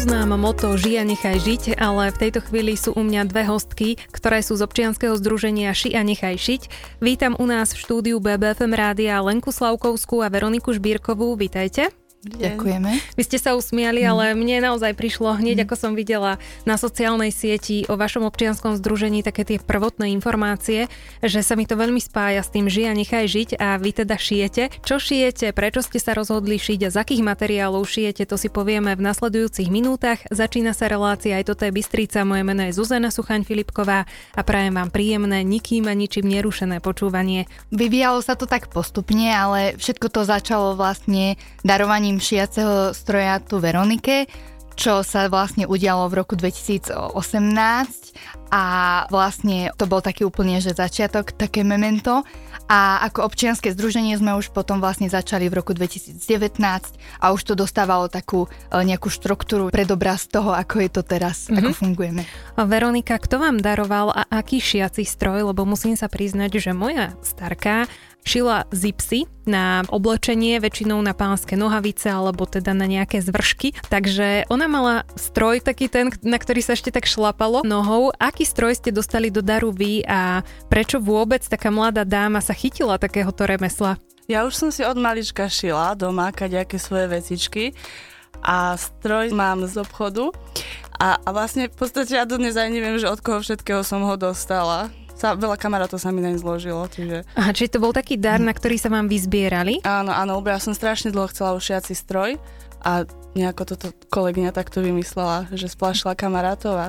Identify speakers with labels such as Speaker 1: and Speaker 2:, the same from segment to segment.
Speaker 1: poznám moto Ži a nechaj žiť, ale v tejto chvíli sú u mňa dve hostky, ktoré sú z občianskeho združenia Ši a nechaj šiť. Vítam u nás v štúdiu BBFM rádia Lenku Slavkovskú a Veroniku Žbírkovú. Vítajte.
Speaker 2: Ďakujeme.
Speaker 1: Vy ste sa usmiali, ale mne naozaj prišlo hneď, ako som videla na sociálnej sieti o vašom občianskom združení také tie prvotné informácie, že sa mi to veľmi spája s tým žij a nechaj žiť a vy teda šijete. Čo šijete, prečo ste sa rozhodli šiť a z akých materiálov šijete, to si povieme v nasledujúcich minútach. Začína sa relácia, aj toto je Bystrica, moje meno je Zuzana Suchaň Filipková a prajem vám príjemné, nikým a ničím nerušené počúvanie.
Speaker 2: Vyvíjalo sa to tak postupne, ale všetko to začalo vlastne darovaním vydaním šiaceho stroja tu Veronike, čo sa vlastne udialo v roku 2018 a vlastne to bol taký úplne, že začiatok, také memento a ako občianske združenie sme už potom vlastne začali v roku 2019 a už to dostávalo takú e, nejakú štruktúru, predobraz toho, ako je to teraz, mm-hmm. ako fungujeme.
Speaker 1: A Veronika, kto vám daroval a aký šiaci stroj, lebo musím sa priznať, že moja starka šila zipsy na oblečenie, väčšinou na pánske nohavice alebo teda na nejaké zvršky. Takže ona mala stroj taký ten, na ktorý sa ešte tak šlapalo nohou. Aký stroj ste dostali do daru vy a prečo vôbec taká mladá dáma sa chytila takéhoto remesla?
Speaker 3: Ja už som si od malička šila doma kaďaké svoje vecičky a stroj mám z obchodu a, a vlastne v podstate ja dodnes aj neviem, že od koho všetkého som ho dostala sa, veľa kamarátov sa mi naň zložilo. Čiže...
Speaker 1: Aha, čiže to bol taký dar, na ktorý sa vám vyzbierali?
Speaker 3: Áno, áno, ja som strašne dlho chcela ušiaci stroj a nejako toto kolegyňa takto vymyslela, že splašila kamarátov a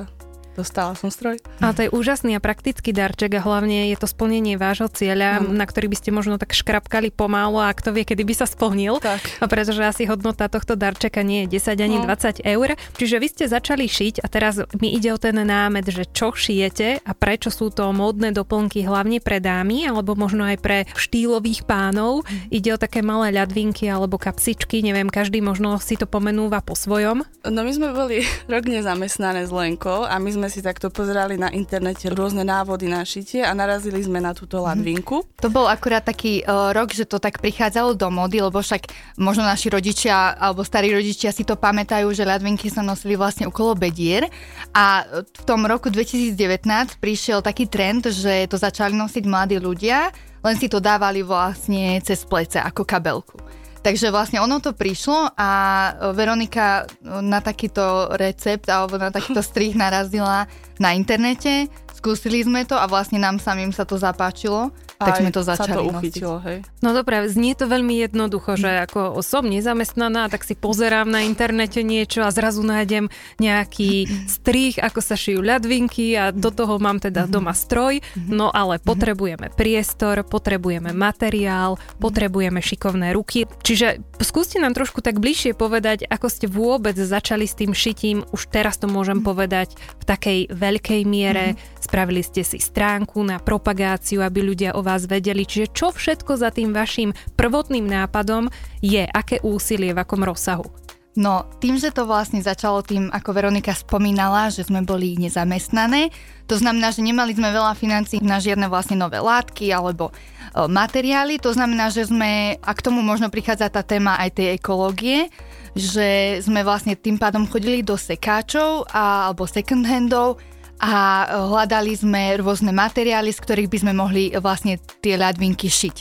Speaker 3: Dostala som stroj.
Speaker 1: A to je úžasný a praktický darček a hlavne je to splnenie vášho cieľa, mm. na ktorý by ste možno tak škrapkali pomálo a kto vie, kedy by sa splnil.
Speaker 3: Tak.
Speaker 1: A pretože asi hodnota tohto darčeka nie je 10 ani no. 20 eur. Čiže vy ste začali šiť a teraz mi ide o ten námet, že čo šijete a prečo sú to módne doplnky hlavne pre dámy alebo možno aj pre štýlových pánov. Mm. Ide o také malé ľadvinky alebo kapsičky, neviem, každý možno si to pomenúva po svojom.
Speaker 3: No my sme boli rok nezamestnané s Lenkou a my sme sme si takto pozerali na internete rôzne návody na šitie a narazili sme na túto mhm. ladvinku.
Speaker 2: To bol akurát taký uh, rok, že to tak prichádzalo do mody, lebo však možno naši rodičia alebo starí rodičia si to pamätajú, že ladvinky sa nosili vlastne okolo bedier a v tom roku 2019 prišiel taký trend, že to začali nosiť mladí ľudia, len si to dávali vlastne cez plece ako kabelku. Takže vlastne ono to prišlo a Veronika na takýto recept alebo na takýto strih narazila na internete. Skúsili sme to a vlastne nám samým sa to zapáčilo tak sme to začali
Speaker 3: sa to uchytilo, hej.
Speaker 1: No dobré, znie to veľmi jednoducho, že ako som nezamestnaná, tak si pozerám na internete niečo a zrazu nájdem nejaký strých, ako sa šijú ľadvinky a do toho mám teda doma stroj, no ale potrebujeme priestor, potrebujeme materiál, potrebujeme šikovné ruky. Čiže skúste nám trošku tak bližšie povedať, ako ste vôbec začali s tým šitím, už teraz to môžem povedať v takej veľkej miere. Spravili ste si stránku na propagáciu, aby ľudia o vás vedeli. Čiže čo všetko za tým vašim prvotným nápadom je, aké úsilie, v akom rozsahu?
Speaker 2: No, tým, že to vlastne začalo tým, ako Veronika spomínala, že sme boli nezamestnané, to znamená, že nemali sme veľa financí na žiadne vlastne nové látky alebo e, materiály, to znamená, že sme, a k tomu možno prichádza tá téma aj tej ekológie, že sme vlastne tým pádom chodili do sekáčov a, alebo second handov a hľadali sme rôzne materiály, z ktorých by sme mohli vlastne tie ľadvinky šiť.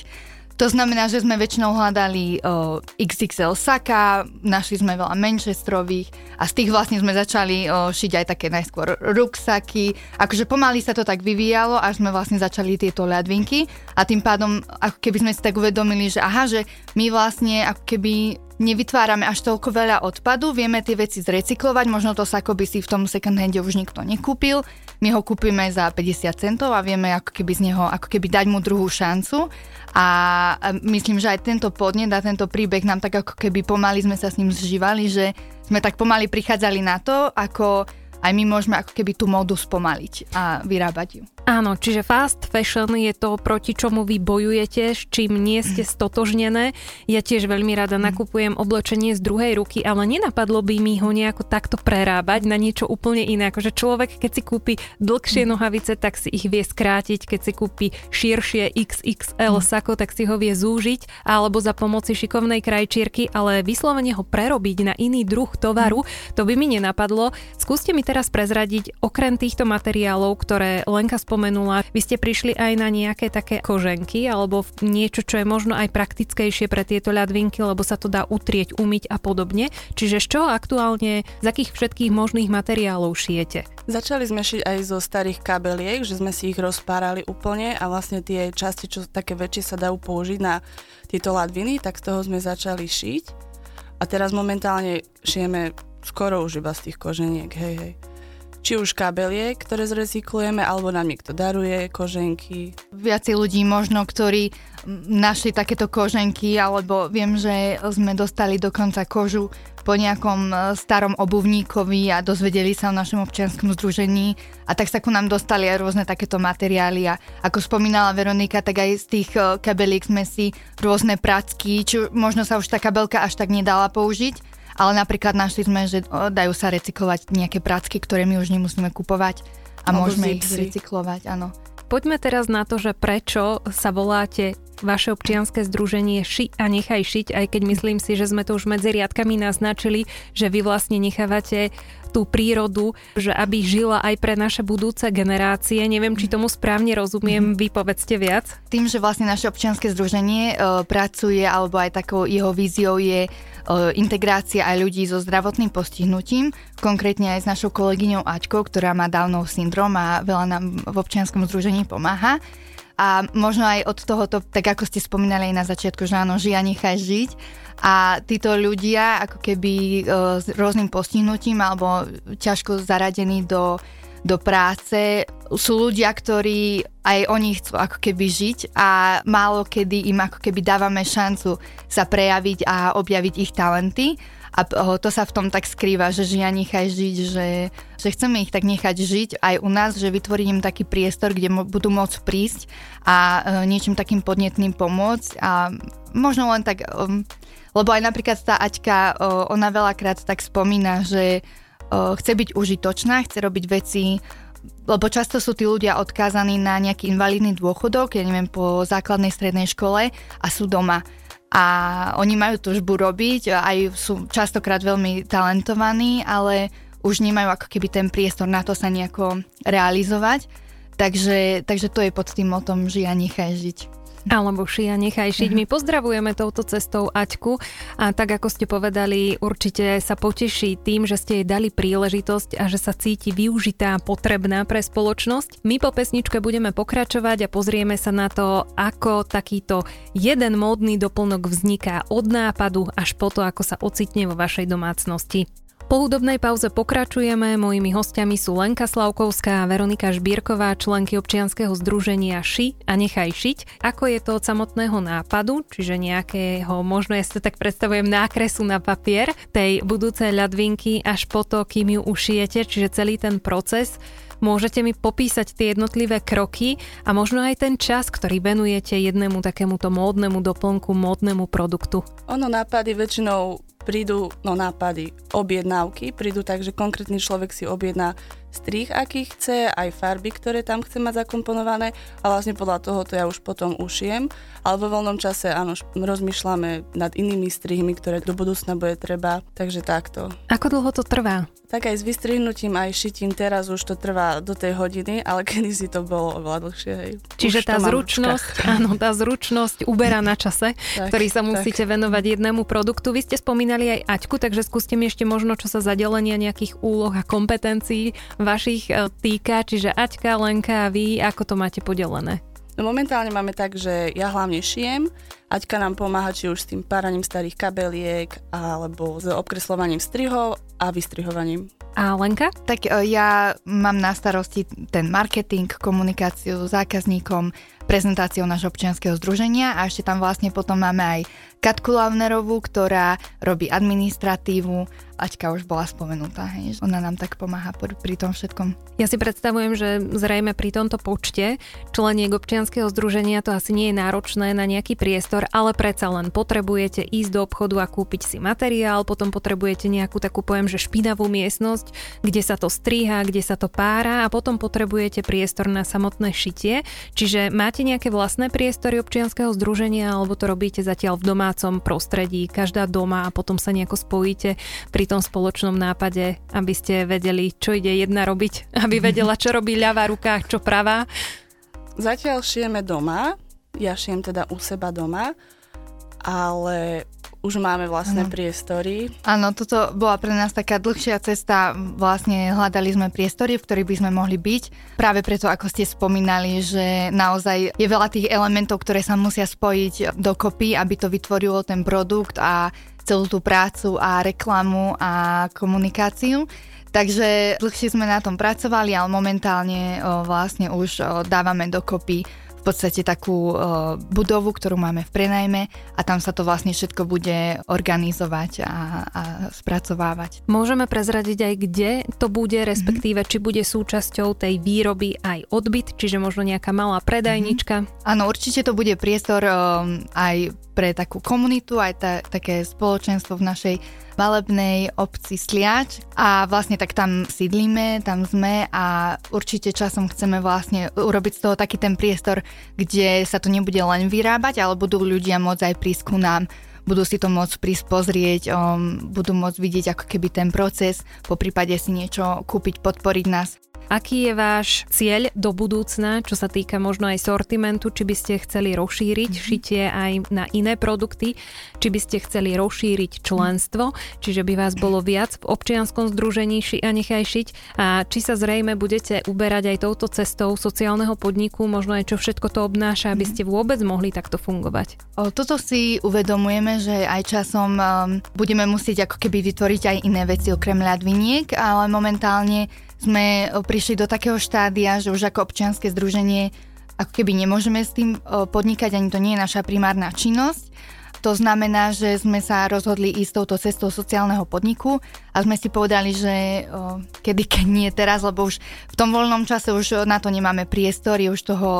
Speaker 2: To znamená, že sme väčšinou hľadali o, XXL saka, našli sme veľa Manchesterových a z tých vlastne sme začali o, šiť aj také najskôr ruksaky. Akože pomaly sa to tak vyvíjalo, až sme vlastne začali tieto ľadvinky. A tým pádom ako keby sme si tak uvedomili, že aha, že my vlastne ako keby nevytvárame až toľko veľa odpadu, vieme tie veci zrecyklovať, možno to sako by si v tom second hande už nikto nekúpil, my ho kúpime za 50 centov a vieme ako keby z neho, ako keby dať mu druhú šancu a myslím, že aj tento podnet a tento príbeh nám tak ako keby pomaly sme sa s ním zžívali, že sme tak pomaly prichádzali na to, ako aj my môžeme ako keby tú módu spomaliť a vyrábať ju.
Speaker 1: Áno, čiže fast fashion je to, proti čomu vy bojujete, s čím nie ste stotožnené. Ja tiež veľmi rada mhm. nakupujem oblečenie z druhej ruky, ale nenapadlo by mi ho nejako takto prerábať na niečo úplne iné. Akože človek, keď si kúpi dlhšie mhm. nohavice, tak si ich vie skrátiť, keď si kúpi širšie XXL mhm. sako, tak si ho vie zúžiť, alebo za pomoci šikovnej krajčírky, ale vyslovene ho prerobiť na iný druh tovaru, to by mi nenapadlo. Skúste mi teraz prezradiť, okrem týchto materiálov, ktoré Lenka spomenula, vy ste prišli aj na nejaké také koženky alebo niečo, čo je možno aj praktickejšie pre tieto ľadvinky, lebo sa to dá utrieť, umyť a podobne. Čiže z čoho aktuálne, z akých všetkých možných materiálov šijete?
Speaker 3: Začali sme šiť aj zo starých kabeliek, že sme si ich rozpárali úplne a vlastne tie časti, čo také väčšie sa dajú použiť na tieto ladviny, tak z toho sme začali šiť. A teraz momentálne šijeme skoro už iba z tých koženiek, hej, hej. Či už kabeliek, ktoré zrecyklujeme, alebo nám niekto daruje koženky.
Speaker 2: Viacej ľudí možno, ktorí našli takéto koženky, alebo viem, že sme dostali dokonca kožu po nejakom e, starom obuvníkovi a dozvedeli sa o našom občianskom združení. A tak sa ku nám dostali aj rôzne takéto materiály. A ako spomínala Veronika, tak aj z tých e, kabelík sme si rôzne pracky, či možno sa už tá kabelka až tak nedala použiť, ale napríklad našli sme, že dajú sa recyklovať nejaké prácky, ktoré my už nemusíme kupovať a Alebo môžeme zipsy. ich recyklovať, áno.
Speaker 1: Poďme teraz na to, že prečo sa voláte vaše občianske združenie Ši a nechaj šiť, aj keď myslím si, že sme to už medzi riadkami naznačili, že vy vlastne nechávate tú prírodu, že aby žila aj pre naše budúce generácie. Neviem, či tomu správne rozumiem, vy povedzte viac.
Speaker 2: Tým, že vlastne naše občianske združenie e, pracuje, alebo aj takou jeho víziou je e, integrácia aj ľudí so zdravotným postihnutím, konkrétne aj s našou kolegyňou Aťkou, ktorá má Downov syndrom a veľa nám v občianskom združení pomáha. A možno aj od tohoto, tak ako ste spomínali aj na začiatku, že áno, žia nechaj žiť. A títo ľudia ako keby e, s rôznym postihnutím alebo ťažko zaradení do, do práce sú ľudia, ktorí aj oni chcú ako keby žiť a málo kedy im ako keby dávame šancu sa prejaviť a objaviť ich talenty a to sa v tom tak skrýva, že žia nechaj žiť, že, že chceme ich tak nechať žiť aj u nás, že vytvoriť im taký priestor, kde budú môcť prísť a e, niečím takým podnetným pomôcť. A možno len tak, um, lebo aj napríklad tá Aťka, ona veľakrát tak spomína, že chce byť užitočná, chce robiť veci, lebo často sú tí ľudia odkázaní na nejaký invalidný dôchodok, ja neviem, po základnej strednej škole a sú doma a oni majú túžbu robiť, aj sú častokrát veľmi talentovaní, ale už nemajú ako keby ten priestor na to sa nejako realizovať. Takže, takže to je pod tým motom žia nechaj žiť.
Speaker 1: Alebo šia, nechaj šiť. My pozdravujeme touto cestou Aťku a tak ako ste povedali, určite sa poteší tým, že ste jej dali príležitosť a že sa cíti využitá a potrebná pre spoločnosť. My po pesničke budeme pokračovať a pozrieme sa na to, ako takýto jeden módny doplnok vzniká od nápadu až po to, ako sa ocitne vo vašej domácnosti. Po hudobnej pauze pokračujeme. Mojimi hostiami sú Lenka Slavkovská a Veronika Žbírková, členky občianskeho združenia Ši a Nechaj šiť. Ako je to od samotného nápadu, čiže nejakého, možno ja si tak predstavujem, nákresu na papier tej budúcej ľadvinky až po to, kým ju ušijete, čiže celý ten proces Môžete mi popísať tie jednotlivé kroky a možno aj ten čas, ktorý venujete jednému takémuto módnemu doplnku, módnemu produktu?
Speaker 3: Ono nápady väčšinou prídu, no nápady, objednávky, prídu tak, že konkrétny človek si objedná strih, aký chce, aj farby, ktoré tam chce mať zakomponované a vlastne podľa toho to ja už potom ušijem. Ale vo voľnom čase áno, rozmýšľame nad inými strihmi, ktoré do budúcna bude treba, takže takto.
Speaker 1: Ako dlho to trvá?
Speaker 3: Tak aj s vystrihnutím, aj šitím teraz už to trvá do tej hodiny, ale kedy si to bolo oveľa dlhšie. Hej.
Speaker 1: Čiže tá zručnosť, áno, tá zručnosť uberá na čase, tak, ktorý sa musíte tak. venovať jednému produktu. Vy ste spomínali aj Aťku, takže skúste mi ešte možno, čo sa zadelenia nejakých úloh a kompetencií vašich e, týka, čiže Aťka, Lenka a vy, ako to máte podelené?
Speaker 3: No momentálne máme tak, že ja hlavne šijem, Aťka nám pomáha či už s tým páraním starých kabeliek alebo s obkreslovaním strihov a vystrihovaním.
Speaker 1: A Lenka?
Speaker 2: Tak e, ja mám na starosti ten marketing, komunikáciu s zákazníkom, prezentáciou nášho občianského združenia a ešte tam vlastne potom máme aj Katku Lavnerovú, ktorá robí administratívu. Aťka už bola spomenutá, hej. Ona nám tak pomáha pri tom všetkom.
Speaker 1: Ja si predstavujem, že zrejme pri tomto počte členiek občianského združenia to asi nie je náročné na nejaký priestor, ale predsa len potrebujete ísť do obchodu a kúpiť si materiál, potom potrebujete nejakú takú pojem, že špinavú miestnosť, kde sa to striha, kde sa to pára a potom potrebujete priestor na samotné šitie. Čiže máte nejaké vlastné priestory občianského združenia alebo to robíte zatiaľ v domácom prostredí, každá doma a potom sa nejako spojíte pri tom spoločnom nápade, aby ste vedeli, čo ide jedna robiť, aby vedela, čo robí ľavá ruka, čo pravá?
Speaker 3: Zatiaľ šijeme doma, ja šijem teda u seba doma, ale už máme vlastné ano. priestory.
Speaker 2: Áno, toto bola pre nás taká dlhšia cesta. Vlastne hľadali sme priestory, v ktorých by sme mohli byť. Práve preto, ako ste spomínali, že naozaj je veľa tých elementov, ktoré sa musia spojiť dokopy, aby to vytvorilo ten produkt a celú tú prácu a reklamu a komunikáciu. Takže dlhšie sme na tom pracovali, ale momentálne o, vlastne už o, dávame dokopy v podstate takú uh, budovu, ktorú máme v prenajme a tam sa to vlastne všetko bude organizovať a, a spracovávať.
Speaker 1: Môžeme prezradiť aj kde to bude, respektíve či bude súčasťou tej výroby aj odbyt, čiže možno nejaká malá predajnička?
Speaker 2: Mm-hmm. Áno, určite to bude priestor um, aj pre takú komunitu, aj ta, také spoločenstvo v našej malebnej obci Sliač a vlastne tak tam sídlíme, tam sme a určite časom chceme vlastne urobiť z toho taký ten priestor, kde sa to nebude len vyrábať, ale budú ľudia môcť aj prísť ku nám budú si to môcť prísť pozrieť, um, budú môcť vidieť ako keby ten proces, po prípade si niečo kúpiť, podporiť nás.
Speaker 1: Aký je váš cieľ do budúcna, čo sa týka možno aj sortimentu, či by ste chceli rozšíriť mm-hmm. šitie aj na iné produkty, či by ste chceli rozšíriť členstvo, čiže by vás bolo viac v občianskom združení ši a nechaj šiť a či sa zrejme budete uberať aj touto cestou sociálneho podniku, možno aj čo všetko to obnáša, aby mhm. ste vôbec mohli takto fungovať.
Speaker 2: O, toto si uvedomujeme, že aj časom um, budeme musieť ako keby vytvoriť aj iné veci okrem ľadviniek, ale momentálne sme prišli do takého štádia, že už ako občianske združenie ako keby nemôžeme s tým podnikať, ani to nie je naša primárna činnosť. To znamená, že sme sa rozhodli ísť touto cestou sociálneho podniku a sme si povedali, že o, kedy, keď nie teraz, lebo už v tom voľnom čase už na to nemáme priestor, je už toho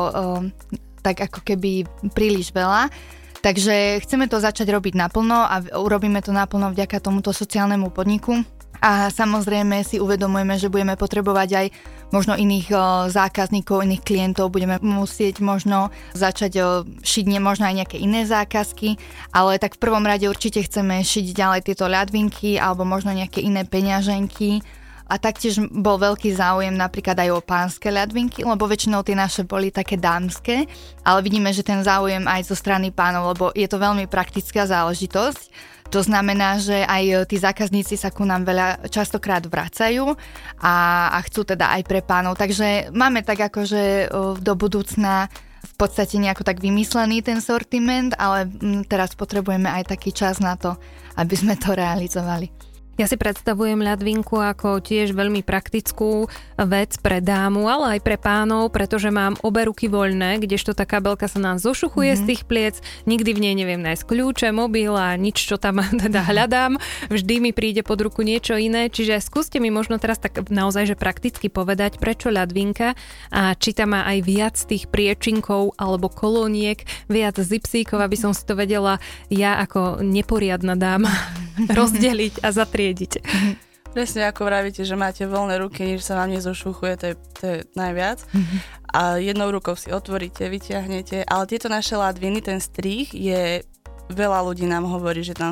Speaker 2: tak ako keby príliš veľa. Takže chceme to začať robiť naplno a urobíme to naplno vďaka tomuto sociálnemu podniku a samozrejme si uvedomujeme, že budeme potrebovať aj možno iných o, zákazníkov, iných klientov, budeme musieť možno začať o, šiť možno aj nejaké iné zákazky, ale tak v prvom rade určite chceme šiť ďalej tieto ľadvinky alebo možno nejaké iné peňaženky, a taktiež bol veľký záujem napríklad aj o pánske ľadvinky, lebo väčšinou tie naše boli také dámske, ale vidíme, že ten záujem aj zo strany pánov, lebo je to veľmi praktická záležitosť to znamená, že aj tí zákazníci sa ku nám veľa častokrát vracajú a, a chcú teda aj pre pánov. Takže máme tak akože e, do budúcna v podstate nejako tak vymyslený ten sortiment, ale teraz potrebujeme aj taký čas na to, aby sme to realizovali.
Speaker 1: Ja si predstavujem ľadvinku ako tiež veľmi praktickú vec pre dámu, ale aj pre pánov, pretože mám obe ruky voľné, kdežto tá kabelka sa nám zošuchuje mm-hmm. z tých pliec, nikdy v nej neviem nájsť kľúče, mobil a nič, čo tam teda hľadám, vždy mi príde pod ruku niečo iné, čiže skúste mi možno teraz tak naozaj, že prakticky povedať, prečo ľadvinka a či tam má aj viac tých priečinkov alebo kolóniek, viac zipsíkov, aby som si to vedela ja ako neporiadna dáma rozdeliť a zatriať triediť.
Speaker 3: Mhm. Presne ako vravíte, že máte voľné ruky, nič sa vám nezošuchuje, to je, to je najviac. Mm-hmm. A jednou rukou si otvoríte, vyťahnete, ale tieto naše ladviny, ten strých je, veľa ľudí nám hovorí, že tam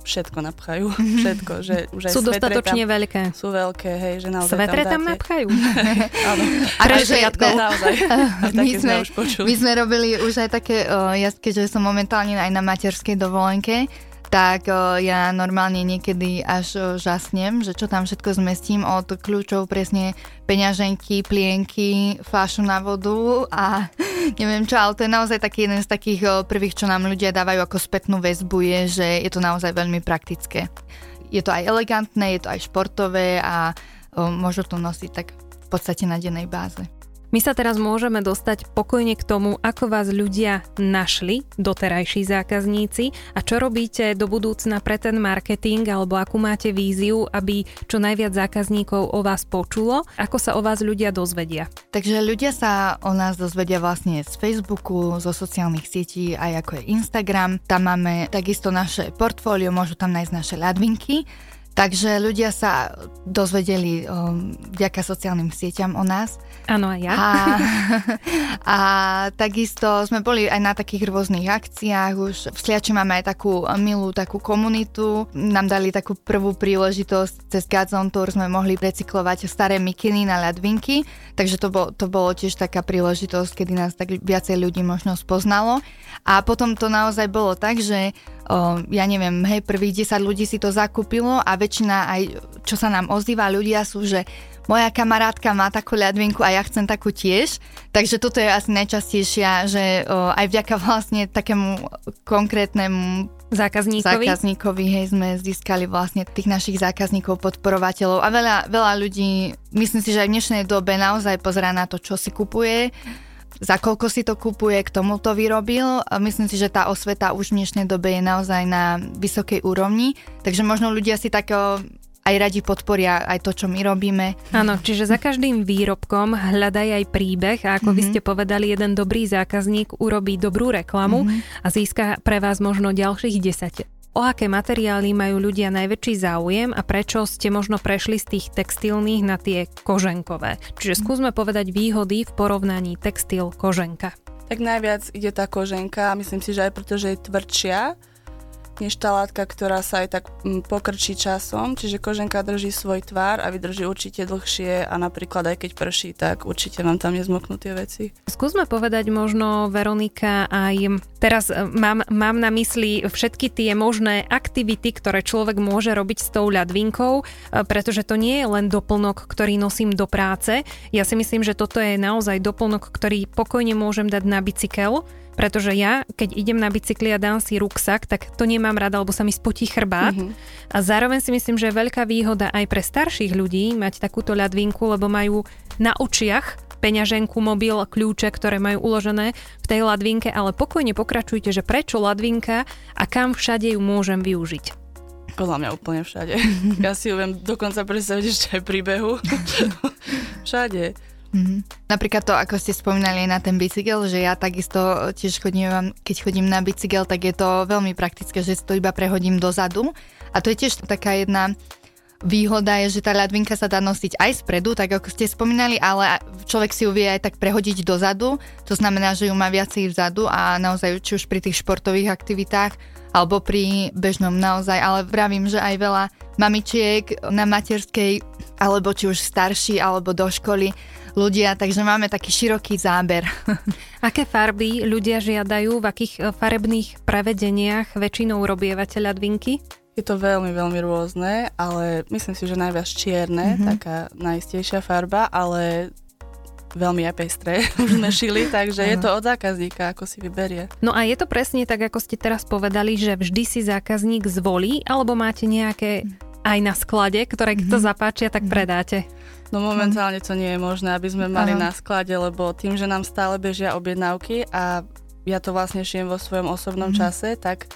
Speaker 3: všetko napchajú, mhm. všetko, že už aj
Speaker 1: Sú dostatočne
Speaker 3: tam,
Speaker 1: veľké.
Speaker 3: Sú veľké, hej, že naozaj
Speaker 1: Svetre
Speaker 3: tam,
Speaker 1: tam napchajú?
Speaker 3: Áno.
Speaker 2: A že,
Speaker 3: naozaj.
Speaker 2: my, sme, už počuli. my sme robili už aj také, uh, ja keďže som momentálne aj na materskej dovolenke, tak ja normálne niekedy až žasnem, že čo tam všetko zmestím od kľúčov presne peňaženky, plienky, fášu na vodu a neviem čo, ale to je naozaj taký jeden z takých prvých, čo nám ľudia dávajú ako spätnú väzbu, je, že je to naozaj veľmi praktické. Je to aj elegantné, je to aj športové a môžu to nosiť tak v podstate na dennej báze.
Speaker 1: My sa teraz môžeme dostať pokojne k tomu, ako vás ľudia našli, doterajší zákazníci a čo robíte do budúcna pre ten marketing alebo akú máte víziu, aby čo najviac zákazníkov o vás počulo, ako sa o vás ľudia dozvedia.
Speaker 2: Takže ľudia sa o nás dozvedia vlastne z Facebooku, zo sociálnych sietí, aj ako je Instagram. Tam máme takisto naše portfólio, môžu tam nájsť naše ladvinky Takže ľudia sa dozvedeli um, vďaka sociálnym sieťam o nás.
Speaker 1: Áno, aj ja.
Speaker 2: A, a takisto sme boli aj na takých rôznych akciách. Už v Sliači máme aj takú milú takú komunitu. Nám dali takú prvú príležitosť cez Godzone Tour sme mohli recyklovať staré mikiny na ľadvinky. Takže to, bol, to bolo tiež taká príležitosť, kedy nás tak viacej ľudí možno spoznalo. A potom to naozaj bolo tak, že ja neviem, hej, prvých 10 ľudí si to zakúpilo a väčšina aj, čo sa nám ozýva ľudia sú, že moja kamarátka má takú ľadvinku a ja chcem takú tiež. Takže toto je asi najčastejšia, že o, aj vďaka vlastne takému konkrétnemu
Speaker 1: zákazníkovi.
Speaker 2: zákazníkovi, hej, sme získali vlastne tých našich zákazníkov, podporovateľov a veľa, veľa ľudí, myslím si, že aj v dnešnej dobe naozaj pozerá na to, čo si kupuje za koľko si to kupuje, k tomu to vyrobil. Myslím si, že tá osveta už v dnešnej dobe je naozaj na vysokej úrovni, takže možno ľudia si tak aj radi podporia aj to, čo my robíme.
Speaker 1: Áno, čiže za každým výrobkom hľadaj aj príbeh a ako mm-hmm. vy mhm. ste povedali, jeden dobrý zákazník urobí dobrú reklamu mm-hmm. a získa pre vás možno ďalších 10 o aké materiály majú ľudia najväčší záujem a prečo ste možno prešli z tých textilných na tie koženkové. Čiže skúsme povedať výhody v porovnaní textil-koženka.
Speaker 3: Tak najviac ide tá koženka, myslím si, že aj preto, že je tvrdšia, než tá látka, ktorá sa aj tak mm, pokrčí časom, čiže koženka drží svoj tvár a vydrží určite dlhšie a napríklad aj keď prší, tak určite vám tam nezmoknú tie veci.
Speaker 1: Skúsme povedať možno, Veronika, aj teraz e, mám, mám na mysli všetky tie možné aktivity, ktoré človek môže robiť s tou ľadvinkou, e, pretože to nie je len doplnok, ktorý nosím do práce. Ja si myslím, že toto je naozaj doplnok, ktorý pokojne môžem dať na bicykel, pretože ja, keď idem na bicykli a dám si ruksak, tak to nemám rada, lebo sa mi spotí chrbát. Mm-hmm. A zároveň si myslím, že je veľká výhoda aj pre starších ľudí mať takúto ľadvinku, lebo majú na očiach peňaženku, mobil, kľúče, ktoré majú uložené v tej ladvinke, ale pokojne pokračujte, že prečo ladvinka a kam všade ju môžem využiť.
Speaker 3: Podľa mňa úplne všade. Ja si ju viem dokonca predstaviť ešte aj príbehu. všade.
Speaker 2: Mm-hmm. Napríklad to, ako ste spomínali na ten bicykel, že ja takisto tiež chodím, keď chodím na bicykel, tak je to veľmi praktické, že si to iba prehodím dozadu. A to je tiež taká jedna výhoda je, že tá ľadvinka sa dá nosiť aj spredu, tak ako ste spomínali, ale človek si ju vie aj tak prehodiť dozadu. To znamená, že ju má viacej vzadu a naozaj či už pri tých športových aktivitách alebo pri bežnom naozaj, ale vravím, že aj veľa mamičiek na materskej alebo či už starší alebo do školy ľudia, takže máme taký široký záber.
Speaker 1: Aké farby ľudia žiadajú, v akých eh, farebných prevedeniach väčšinou robievate ľadvinky?
Speaker 3: Je to veľmi, veľmi rôzne, ale myslím si, že najviac čierne, mm-hmm. taká najistejšia farba, ale veľmi aj pestré už sme šili, takže je to od zákazníka, ako si vyberie.
Speaker 1: No a je to presne tak, ako ste teraz povedali, že vždy si zákazník zvolí, alebo máte nejaké aj na sklade, ktoré keď to zapáčia, tak mhm. predáte?
Speaker 3: No momentálne to nie je možné, aby sme mali Aha. na sklade, lebo tým, že nám stále bežia objednávky a ja to vlastne šijem vo svojom osobnom mm-hmm. čase, tak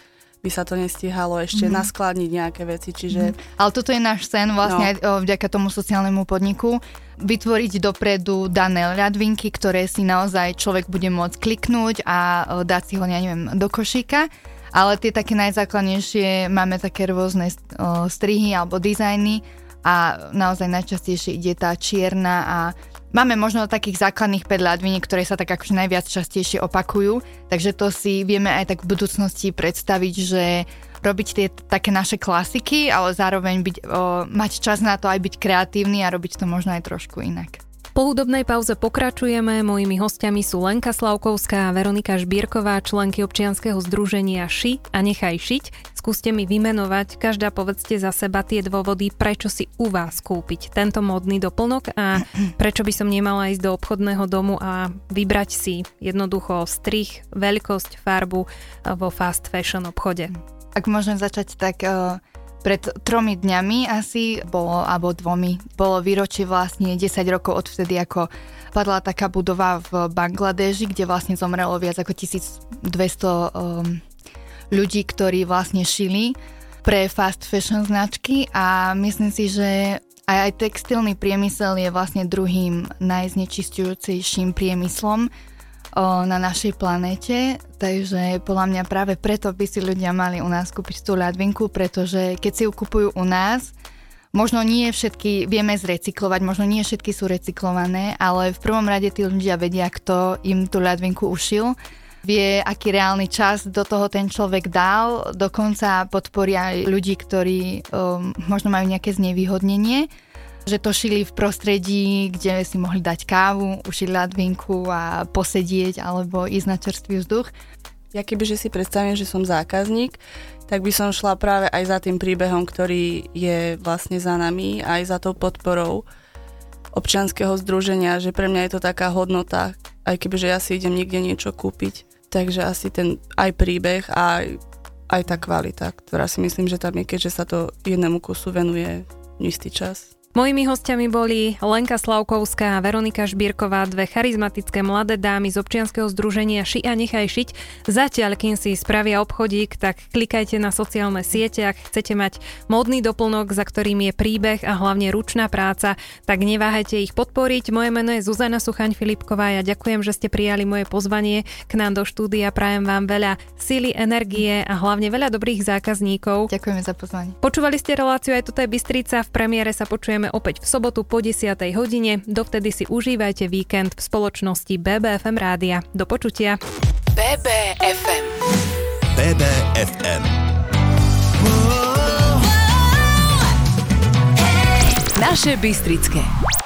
Speaker 3: by sa to nestíhalo ešte mm-hmm. naskladniť nejaké veci, čiže...
Speaker 2: Mm-hmm. Ale toto je náš sen vlastne no. aj vďaka tomu sociálnemu podniku, vytvoriť dopredu dané ľadvinky, ktoré si naozaj človek bude môcť kliknúť a dať si ho, ja neviem, do košíka. Ale tie také najzákladnejšie máme také rôzne strihy alebo dizajny, a naozaj najčastejšie ide tá čierna a Máme možno takých základných 5 ľadviniek, ktoré sa tak akože najviac častejšie opakujú, takže to si vieme aj tak v budúcnosti predstaviť, že robiť tie také naše klasiky, ale zároveň byť, o, mať čas na to aj byť kreatívny a robiť to možno aj trošku inak.
Speaker 1: Po hudobnej pauze pokračujeme. Mojimi hostiami sú Lenka Slavkovská a Veronika Žbírková, členky občianskeho združenia Ši a Nechaj šiť. Skúste mi vymenovať, každá povedzte za seba tie dôvody, prečo si u vás kúpiť tento modný doplnok a prečo by som nemala ísť do obchodného domu a vybrať si jednoducho strich, veľkosť, farbu vo fast fashion obchode.
Speaker 2: Ak môžem začať, tak uh pred tromi dňami asi, bolo, alebo dvomi, bolo výročie vlastne 10 rokov odvtedy, ako padla taká budova v Bangladeži, kde vlastne zomrelo viac ako 1200 um, ľudí, ktorí vlastne šili pre fast fashion značky. A myslím si, že aj, aj textilný priemysel je vlastne druhým najznečistujúcejším priemyslom, na našej planéte, takže podľa mňa práve preto by si ľudia mali u nás kúpiť tú ľadvinku, pretože keď si ju kupujú u nás, možno nie všetky vieme zrecyklovať, možno nie všetky sú recyklované, ale v prvom rade tí ľudia vedia, kto im tú ľadvinku ušil vie, aký reálny čas do toho ten človek dal, dokonca podporia aj ľudí, ktorí um, možno majú nejaké znevýhodnenie že to šili v prostredí, kde si mohli dať kávu, ušiť ladvinku a posedieť alebo ísť na čerstvý vzduch.
Speaker 3: Ja kebyže si predstavím, že som zákazník, tak by som šla práve aj za tým príbehom, ktorý je vlastne za nami, aj za tou podporou občianského združenia, že pre mňa je to taká hodnota, aj kebyže ja si idem niekde niečo kúpiť. Takže asi ten aj príbeh, aj, aj tá kvalita, ktorá si myslím, že tam je, keďže sa to jednému kusu venuje istý čas.
Speaker 1: Mojimi hostiami boli Lenka Slavkovská a Veronika Šbírková, dve charizmatické mladé dámy z občianskeho združenia Ši a nechaj šiť. Zatiaľ, kým si spravia obchodík, tak klikajte na sociálne siete, ak chcete mať módny doplnok, za ktorým je príbeh a hlavne ručná práca, tak neváhajte ich podporiť. Moje meno je Zuzana Suchaň Filipková. Ja ďakujem, že ste prijali moje pozvanie k nám do štúdia. Prajem vám veľa síly, energie a hlavne veľa dobrých zákazníkov.
Speaker 2: Ďakujeme za pozvanie.
Speaker 1: Počúvali ste reláciu aj toto je Bystrica. V premiére sa počujeme počujeme opäť v sobotu po 10. hodine. Dovtedy si užívajte víkend v spoločnosti BBFM rádia. Do počutia. BBFM. BBFM. Naše Bystrické.